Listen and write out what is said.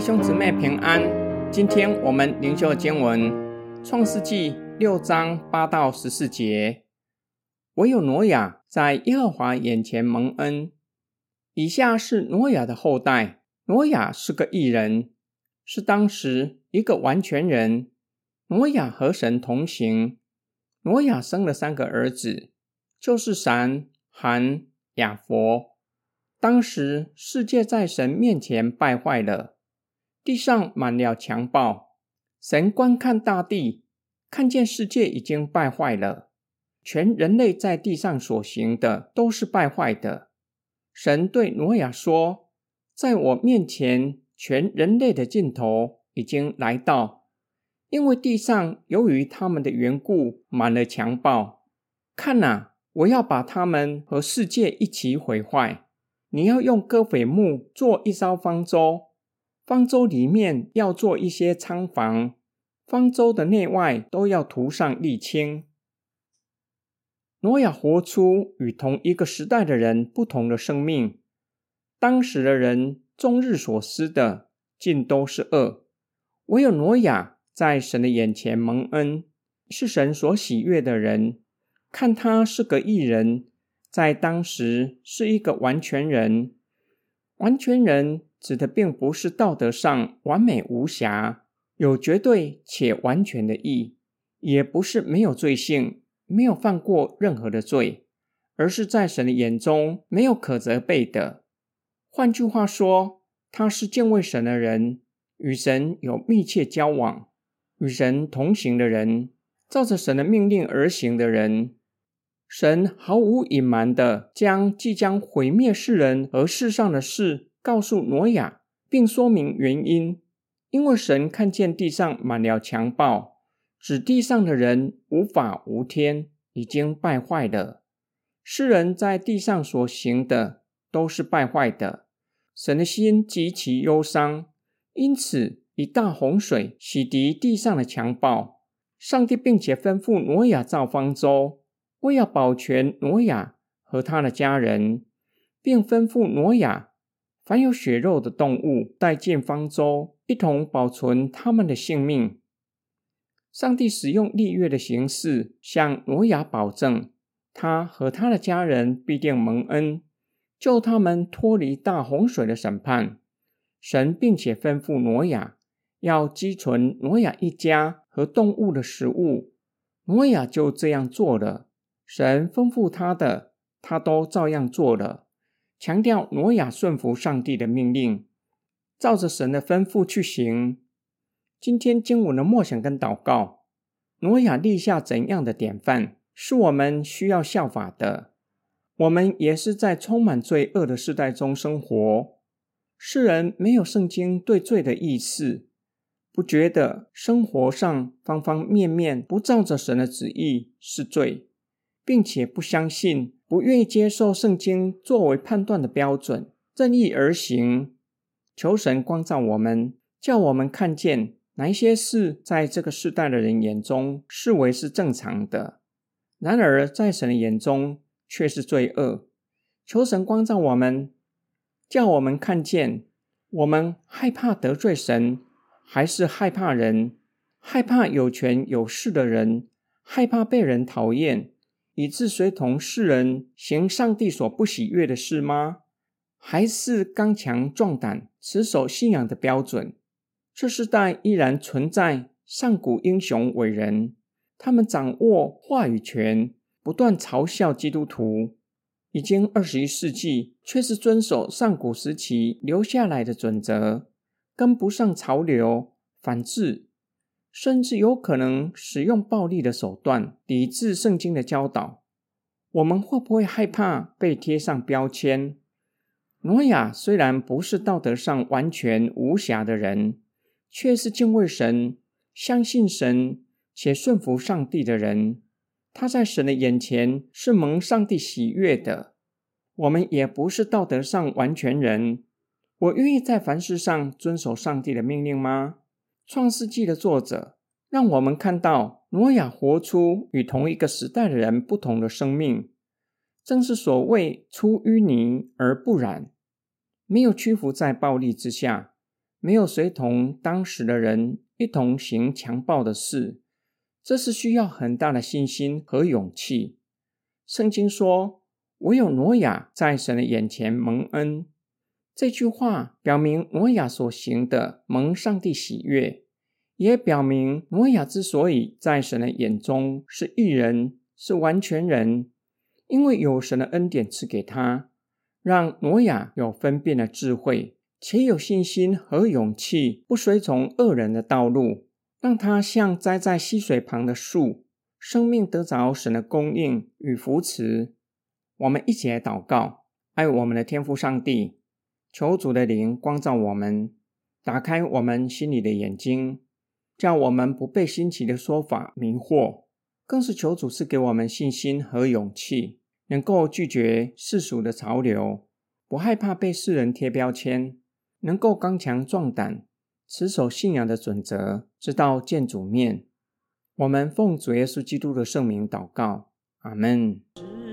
兄姊妹平安。今天我们灵修经文《创世纪》六章八到十四节。唯有挪亚在耶和华眼前蒙恩。以下是挪亚的后代。挪亚是个异人，是当时一个完全人。挪亚和神同行。挪亚生了三个儿子，就是闪、含、雅佛。当时世界在神面前败坏了。地上满了强暴，神观看大地，看见世界已经败坏了，全人类在地上所行的都是败坏的。神对挪亚说：“在我面前，全人类的尽头已经来到，因为地上由于他们的缘故满了强暴。看呐，我要把他们和世界一起毁坏。你要用戈斐木做一艘方舟。”方舟里面要做一些仓房，方舟的内外都要涂上沥青。挪亚活出与同一个时代的人不同的生命。当时的人终日所思的尽都是恶，唯有挪亚在神的眼前蒙恩，是神所喜悦的人。看他是个异人，在当时是一个完全人，完全人。指的并不是道德上完美无瑕、有绝对且完全的义，也不是没有罪性、没有犯过任何的罪，而是在神的眼中没有可责备的。换句话说，他是敬畏神的人，与神有密切交往、与神同行的人，照着神的命令而行的人。神毫无隐瞒的将即将毁灭世人和世上的事。告诉挪亚，并说明原因，因为神看见地上满了强暴，指地上的人无法无天，已经败坏了。世人在地上所行的都是败坏的，神的心极其忧伤，因此以大洪水洗涤地上的强暴。上帝并且吩咐挪亚造方舟，为要保全挪亚和他的家人，并吩咐挪亚。凡有血肉的动物带进方舟，一同保存他们的性命。上帝使用立约的形式向挪亚保证，他和他的家人必定蒙恩，救他们脱离大洪水的审判。神并且吩咐挪亚要积存挪亚一家和动物的食物。挪亚就这样做了。神吩咐他的，他都照样做了。强调挪亚顺服上帝的命令，照着神的吩咐去行。今天经文的默想跟祷告，挪亚立下怎样的典范，是我们需要效法的。我们也是在充满罪恶的时代中生活。世人没有圣经对罪的意思，不觉得生活上方方面面不照着神的旨意是罪，并且不相信。不愿意接受圣经作为判断的标准，正义而行。求神光照我们，叫我们看见哪一些事在这个世代的人眼中视为是正常的，然而在神的眼中却是罪恶。求神光照我们，叫我们看见，我们害怕得罪神，还是害怕人，害怕有权有势的人，害怕被人讨厌。以致随同世人行上帝所不喜悦的事吗？还是刚强壮胆、持守信仰的标准？这世代依然存在上古英雄伟人，他们掌握话语权，不断嘲笑基督徒。已经二十一世纪，却是遵守上古时期留下来的准则，跟不上潮流，反制。甚至有可能使用暴力的手段抵制圣经的教导。我们会不会害怕被贴上标签？挪亚虽然不是道德上完全无瑕的人，却是敬畏神、相信神且顺服上帝的人。他在神的眼前是蒙上帝喜悦的。我们也不是道德上完全人。我愿意在凡事上遵守上帝的命令吗？创世纪的作者让我们看到挪亚活出与同一个时代的人不同的生命，正是所谓出淤泥而不染，没有屈服在暴力之下，没有随同当时的人一同行强暴的事，这是需要很大的信心和勇气。圣经说：“唯有挪亚在神的眼前蒙恩。”这句话表明挪亚所行的蒙上帝喜悦，也表明挪亚之所以在神的眼中是一人，是完全人，因为有神的恩典赐给他，让挪亚有分辨的智慧。且有信心和勇气，不随从恶人的道路，让他像栽在溪水旁的树，生命得着神的供应与扶持。我们一起来祷告，爱我们的天父上帝，求主的灵光照我们，打开我们心里的眼睛，叫我们不被新奇的说法迷惑，更是求主赐给我们信心和勇气，能够拒绝世俗的潮流，不害怕被世人贴标签。能够刚强壮胆，持守信仰的准则，直到见主面。我们奉主耶稣基督的圣名祷告，阿门。